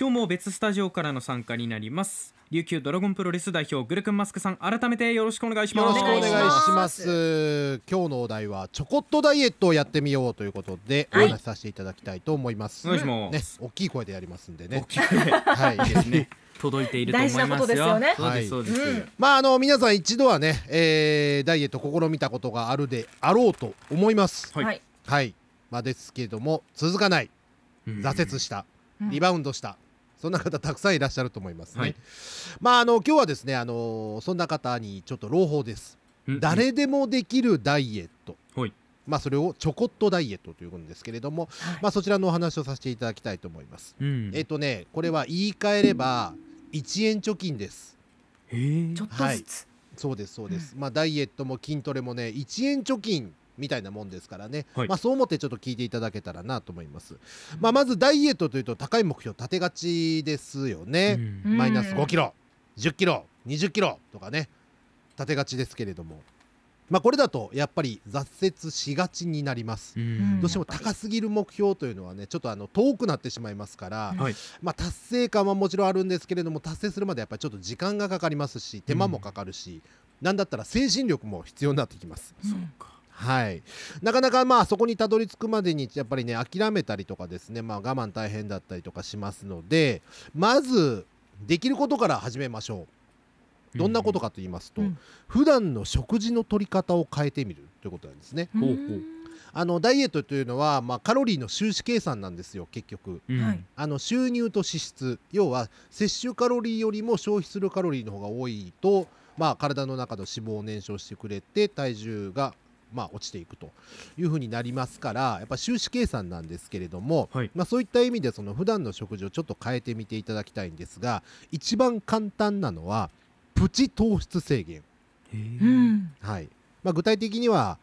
今日も別スタジオからの参加になります。琉球ドラゴンプロレス代表グルクンマスクさん改めてよろしくお願いしよます。ろしくお願いしまます。今日のお題はちょこっとダイエットをやってみようということでおはい。話しさせていただきたいと思います、お願いしまねす、大きい声でやりますんで大ねきくねはい。ですね。届いていると思いますよ。大事なことですよね。そうですそうです、うん。まああの皆さん一度はね、えーダイエット試みたことがあるであろうと思います。はい。はい。はい。まあですけども続かない。うん。挫折した、うん。リバウンドしたそんな方たくさんいらっしゃると思いますね、はい。まああの今日はですねあのそんな方にちょっと朗報です。うん誰でもできるダイエット、はい。まあそれをちょこっとダイエットということですけれども、はい。まあそちらのお話をさせていただきたいと思います、うん。えっ、とねこれは言い換えれば1円貯金です。ちょっとずつ、そうですそうです、まあダイエットも筋トレもね1円貯金みたいなもんですからね、はい。まあそう思ってちょっと聞いていただけたらなと思います、まあまずダイエットというと高い目標立てがちですよね、うん。マイナスうん。5キロ10キロ20キロとかね立てがちですけれども。まあこれだとやっぱり挫折しがちになります、うん。どうしても高すぎる目標というのはねちょっとあの遠くなってしまいますから、はい。まあ達成感はもちろんあるんですけれども達成するまでやっぱりちょっと時間がかかりますし手間もかかるし、なんだったら精神力も必要になってきます。うん。そうかはい、なかなかまあそこにたどり着くまでにやっぱりね諦めたりとかですね、まあ、我慢大変だったりとかしますのでまずできることから始めましょう。どんなことかと言いますと、うん普段の食事の取り方を変えてみるということなんですね。ほうほう。あのダイエットというのは、まあ、カロリーの収支計算なんですよ結局。うん。はい。あの収入と支出。要は摂取カロリーよりも消費するカロリーの方が多いと、まあ、体の中の脂肪を燃焼してくれて体重が、まあ、落ちていくというふうになりますからやっぱ収支計算なんですけれども、はい。まあ、そういった意味でその普段の食事をちょっと変えてみていただきたいんですが一番簡単なのはプチ糖質制限。はい。まあ、具体的には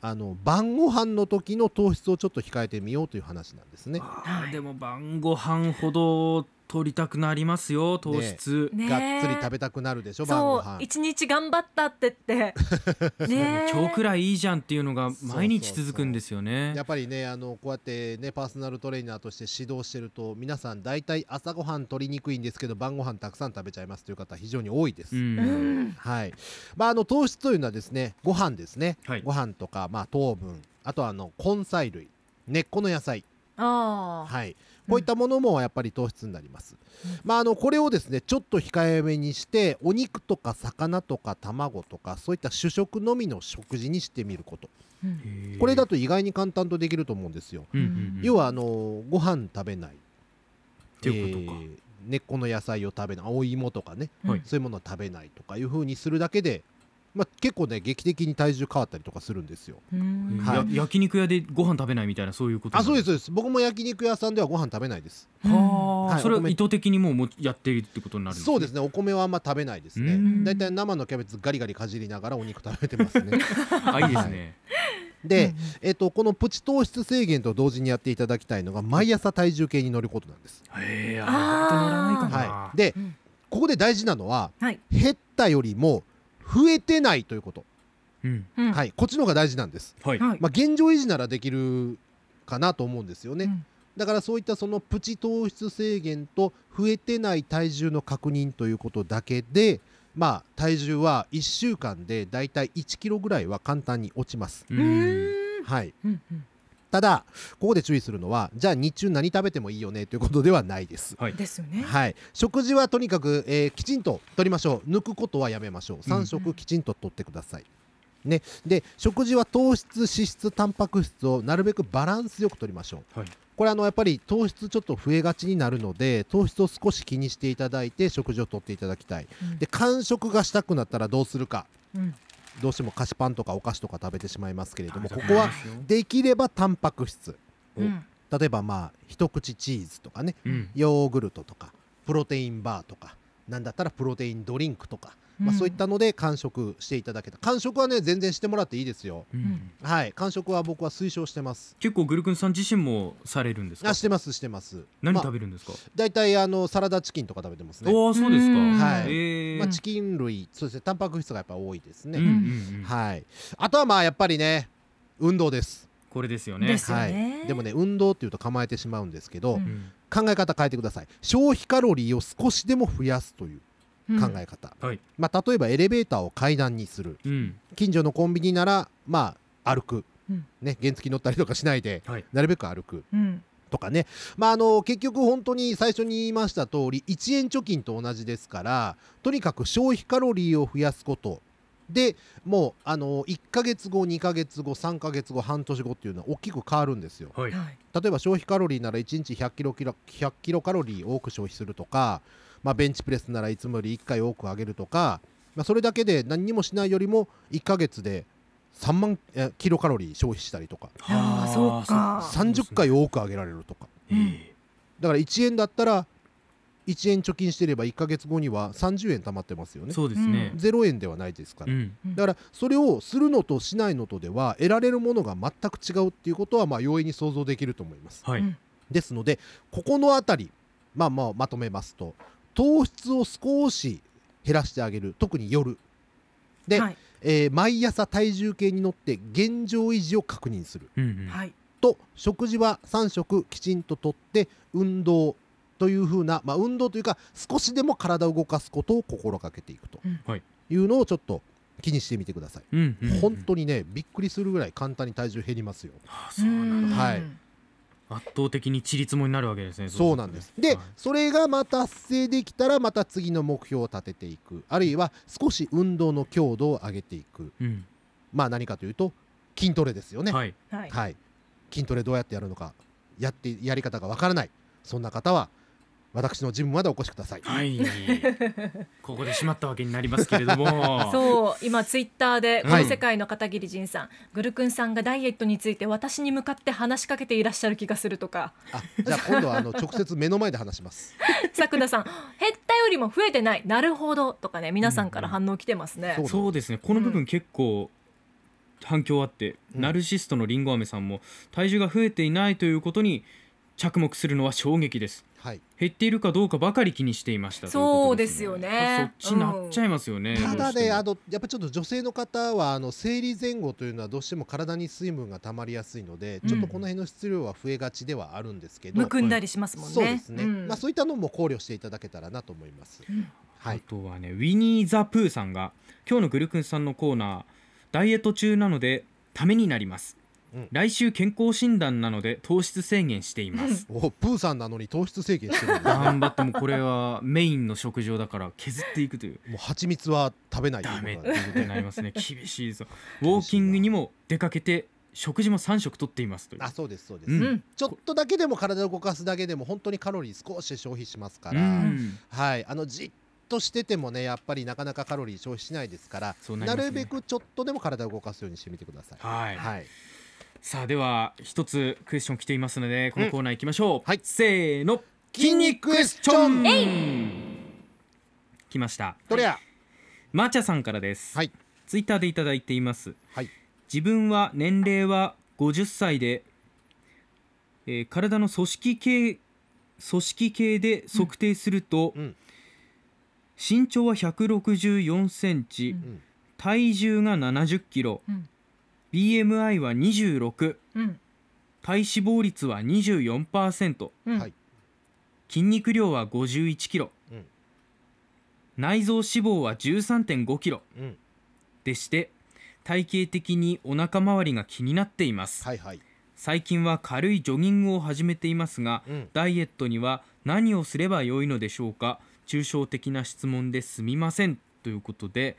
あの晩ご飯の時の糖質をちょっと控えてみようという話なんですね。でも晩ご飯ほど取りたくなりますよ糖質、ねえ。がっつり食べたくなるでしょ晩ご飯。そう一日頑張ったってって。ねえ。今日くらいいいじゃんっていうのが毎日続くんですよね。やっぱりねあのこうやってねパーソナルトレーナーとして指導してると皆さん大体朝ごはん取りにくいんですけど晩ご飯たくさん食べちゃいますという方非常に多いです。うんうん。はい。まあ、あの糖質というのはですねご飯ですね、はい。ご飯とか、まあ、糖分。あとはあの根菜類。根っこの野菜、はい、こういったものもやっぱり糖質になります、まあ、あのこれをですねちょっと控えめにしてお肉とか魚とか卵とかそういった主食のみの食事にしてみること。うん。これだと意外に簡単とできると思うんですよ、うん。うんうん要はあのご飯食べない。ていうことか。根っこの野菜を食べない。お芋とかね、はい。そういうものを食べないとかいう風にするだけで、まあ、結構ね劇的に体重変わったりとかするんですよ。うん。はい。や焼肉屋でご飯食べないみたいなそういうことあそうですすそうです。僕も焼肉屋さんではご飯食べないです。はあ、はい。それは意図的にもうもうやっているってことになるんですそうですね。お米はあんま食べないですね。うん。だいたい生のキャベツガリガリかじりながらお肉食べてますね。あいいですね、で、えっとこのプチ糖質制限と同時にやっていただきたいのが毎朝体重計に乗ることなんです、へえあ意外と乗らないかもな、はい、でうんここで大事なのははい。減ったよりも増えてないということ、うん。うん。はい。こっちの方が大事なんです。はい、はい。まあ、現状維持ならできるかなと思うんですよね、うん。だからそういったそのプチ糖質制限と増えてない体重の確認ということだけでまあ体重は1週間でだいたい1キロぐらいは簡単に落ちます、はい。うんうんただここで注意するのはじゃあ日中何食べてもいいよねということではないです。はい。ですよね。はい、食事はとにかく、えーきちんと取りましょう。抜くことはやめましょう。3食きちんと取ってください、ね、で食事は糖質脂質タンパク質をなるべくバランスよく取りましょう。はい。これあのやっぱり糖質ちょっと増えがちになるので糖質を少し気にしていただいて食事をとっていただきたい。うん。で間食がしたくなったらどうするか。うんどうしても菓子パンとかお菓子とか食べてしまいますけれどもここはできればタンパク質うん。例えばまあ一口チーズとかねうん。ヨーグルトとかプロテインバーとかなんだったらプロテインドリンクとか、まあ、うんそういったので完食していただけた。完食はね全然してもらっていいですよ。うん。はい。完食は僕は推奨してます。結構グルクンさん自身もされるんですか？あしてますしてます。何まあ食べるんですか、大体あのサラダチキンとか食べてますね。おおそうですか。うん。はい。えー。まあ、チキン類そうですね。タンパク質がやっぱ多いですね、うんうんうん。はい。あとはまあやっぱりね運動です。これですよね。ですよはい。ね、でもね運動っていうと構えてしまうんですけど、うん。うん考え方変えてください。消費カロリーを少しでも増やすという。うん考え方、はい。まあ、例えばエレベーターを階段にする。うん。近所のコンビニならまあ歩く、うん。ね、原付乗ったりとかしないではい。なるべく歩く。うん。とかね、まあ、あの結局本当に最初に言いました通り1円貯金と同じですからとにかく消費カロリーを増やすことでもうあの1ヶ月後2ヶ月後3ヶ月後半年後っていうのは大きく変わるんですよ。はい。はい。例えば消費カロリーなら1日100キロキロ100キロカロリー多く消費するとか、まあ、ベンチプレスならいつもより1回多く上げるとか、まあ、それだけで何にもしないよりも1ヶ月で3万えキロカロリー消費したりとか。そうか。あ30回多く上げられるとか。ええだから1円だったら1円貯金してれば1ヶ月後には30円貯まってますよね。そうですね。0円ではないですから、うん。だからそれをするのとしないのとでは得られるものが全く違うっていうことはまあ容易に想像できると思います。はい。うん。ですのでここのあたりまあまあまとめますと糖質を少し減らしてあげる。特に夜。で、はい。えー毎朝体重計に乗って現状維持を確認する。うんうん。はい。と食事は3食きちんととって運動というふうな、まあ、運動というか少しでも体を動かすことを心がけていくと。いうのをちょっと気にしてみてください、うん。うんうん本当にねびっくりするぐらい簡単に体重減りますよあそうなんだはい圧倒的にちりつもになるわけですねそうなんです。で、はい。それがまた達成できたらまた次の目標を立てていく。あるいは少し運動の強度を上げていく。うん。まあ何かというと筋トレですよね。はい。はい。はい、筋トレどうやってやるのか。やってやり方がわからない。そんな方は私のジムまでお越しください。はい。ここでしまったわけになりますけれども。そう今ツイッターでこはい。の世界の片桐仁さん、グルクンさんがダイエットについて私に向かって話しかけていらっしゃる気がするとか。あじゃあ今度はあの直接目の前で話します。さくらさん減ったよりも増えてない。なるほどとかね皆さんから反応来てますね、そうそうですね。この部分結構反響あって、うん。ナルシストのりんご飴さんも体重が増えていないということに着目するのは衝撃です。はい。減っているかどうかばかり気にしていましたそうですよね。そっちになっちゃいますよね、ただどうしても。ねあのやっぱちょっと女性の方はあの生理前後というのはどうしても体に水分が溜まりやすいので、うん。ちょっとこの辺の質量は増えがちではあるんですけど、むくんだりしますもんね。そうですね、ん。まあそういったのも考慮していただけたらなと思います。うんはい。あとはねウィニー・ザ・プーさんが今日のグルクンさんのコーナーダイエット中なのでためになります、うん来週健康診断なので糖質制限しています。おプーさんなのに糖質制限してる。んですね頑張ってもこれはメインの食事をだから削っていくという。もう蜂蜜は食べないといダメってうことになりますね。厳しいですよウォーキングにも出かけて食事も3食とっていますという。あそうですそうです、うん。うんちょっとだけでも体を動かすだけでも本当にカロリー少し消費しますから、うん。はい。あのじっとしててもねやっぱりなかなかカロリー消費しないですからね。なるべくちょっとでも体を動かすようにしてみてください。はい、はい、さあでは一つクエスチョン来ていますのでこのコーナー行きましょう、はい。せーの。筋肉クエスチョン。来ました。どれや？マーチャさんからです、はい。ツイッターでいただいています。はい。自分は年齢は50歳で、えー体の組成計組織系で測定すると、うん。身長は164センチ、うん。体重が70キロ、うん BMI は26うん。体脂肪率は24%うん。はい。筋肉量は51キロ。うん。内臓脂肪は13.5キロ。うん。でして体型的にお腹周りが気になっています、はいはい。最近は軽いジョギングを始めていますがうん。ダイエットには何をすればよいのでしょうか？抽象的な質問ですみません。ということで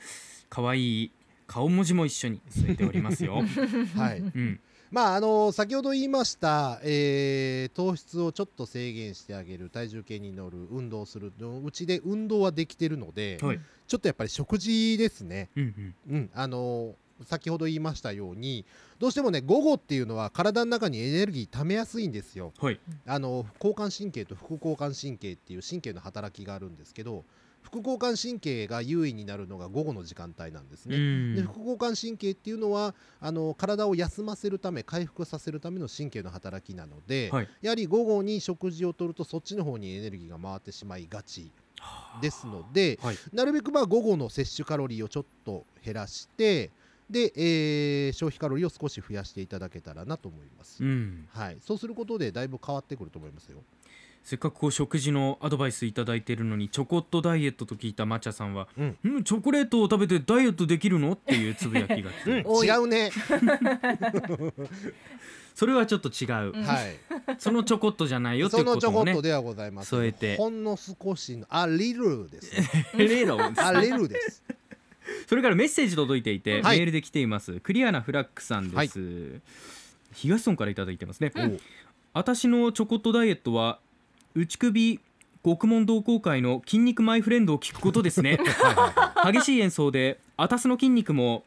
可愛い顔文字も一緒に添えておりますよ、はい。うん、まああの先ほど言いました、えー糖質をちょっと制限してあげる体重計に乗る運動するのうちで運動はできてるので、はい。ちょっとやっぱり食事ですね。うんうん。うん、あの先ほど言いましたようにどうしてもね午後っていうのは体の中にエネルギー溜めやすいんですよ。はい。あの交感神経と副交感神経っていう神経の働きがあるんですけど副交感神経が優位になるのが午後の時間帯なんですうね、ん。で副交感神経っていうのはあの体を休ませるため回復させるための神経の働きなので、はい。やはり午後に食事をとるとそっちの方にエネルギーが回ってしまいがちですので、はい。なるべくまあ午後の摂取カロリーをちょっと減らしてで、えー消費カロリーを少し増やしていただけたらなと思います、うん。はい、そうすることでだいぶ変わってくると思いますよせっかくこう食事のアドバイスいただいているのにチョコっとダイエットと聞いたマチャさんは、うん。うん、チョコレートを食べてダイエットできるの？っていうつぶやきが来て、多い。違うね、それはちょっと違う、うんはい。そのちょこっとじゃないよっていそうのちこともねょこっとではございます。添えて。ほんの少しのあリルですね。レーロンあリルです。それからメッセージ届いていて、はい。メールで来ています。クリアなフラッグさんです、東村からいただいてますね、おう。私のチョコっとダイエットは内首獄門同好会の筋肉マイフレンドを聞くことですね。はいはいは激しい演奏でアタスの筋肉も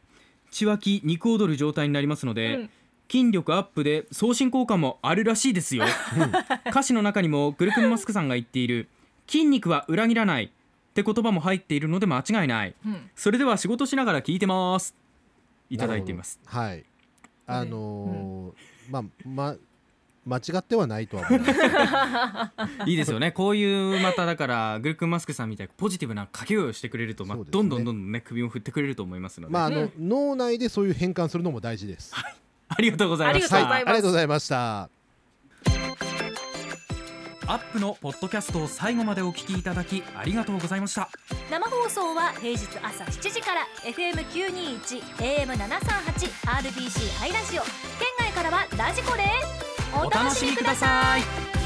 血湧き肉踊る状態になりますので、うん。筋力アップで送信効果もあるらしいですよ。歌詞の中にもグルクンマスクさんが言っている筋肉は裏切らないって言葉も入っているので間違いない。うん。それでは仕事しながら聞いてます。いただいています。いはい。あのーまあま間違ってはないとは思う。いいですよね。こういうまただからグルクンマスクさんみたいにポジティブな掛け声をしてくれると、まあね。どんどんどんどんね首を振ってくれると思いますので、まああの、脳内でそういう変換するのも大事です。ありがとうございましありがとうございます。たありがとうございました。アップのポッドキャストを最後までお聞きいただきありがとうございました。生放送は平日朝7時から FM921 AM738 RBC ハイラジオ。県外からはラジコですお楽しみください。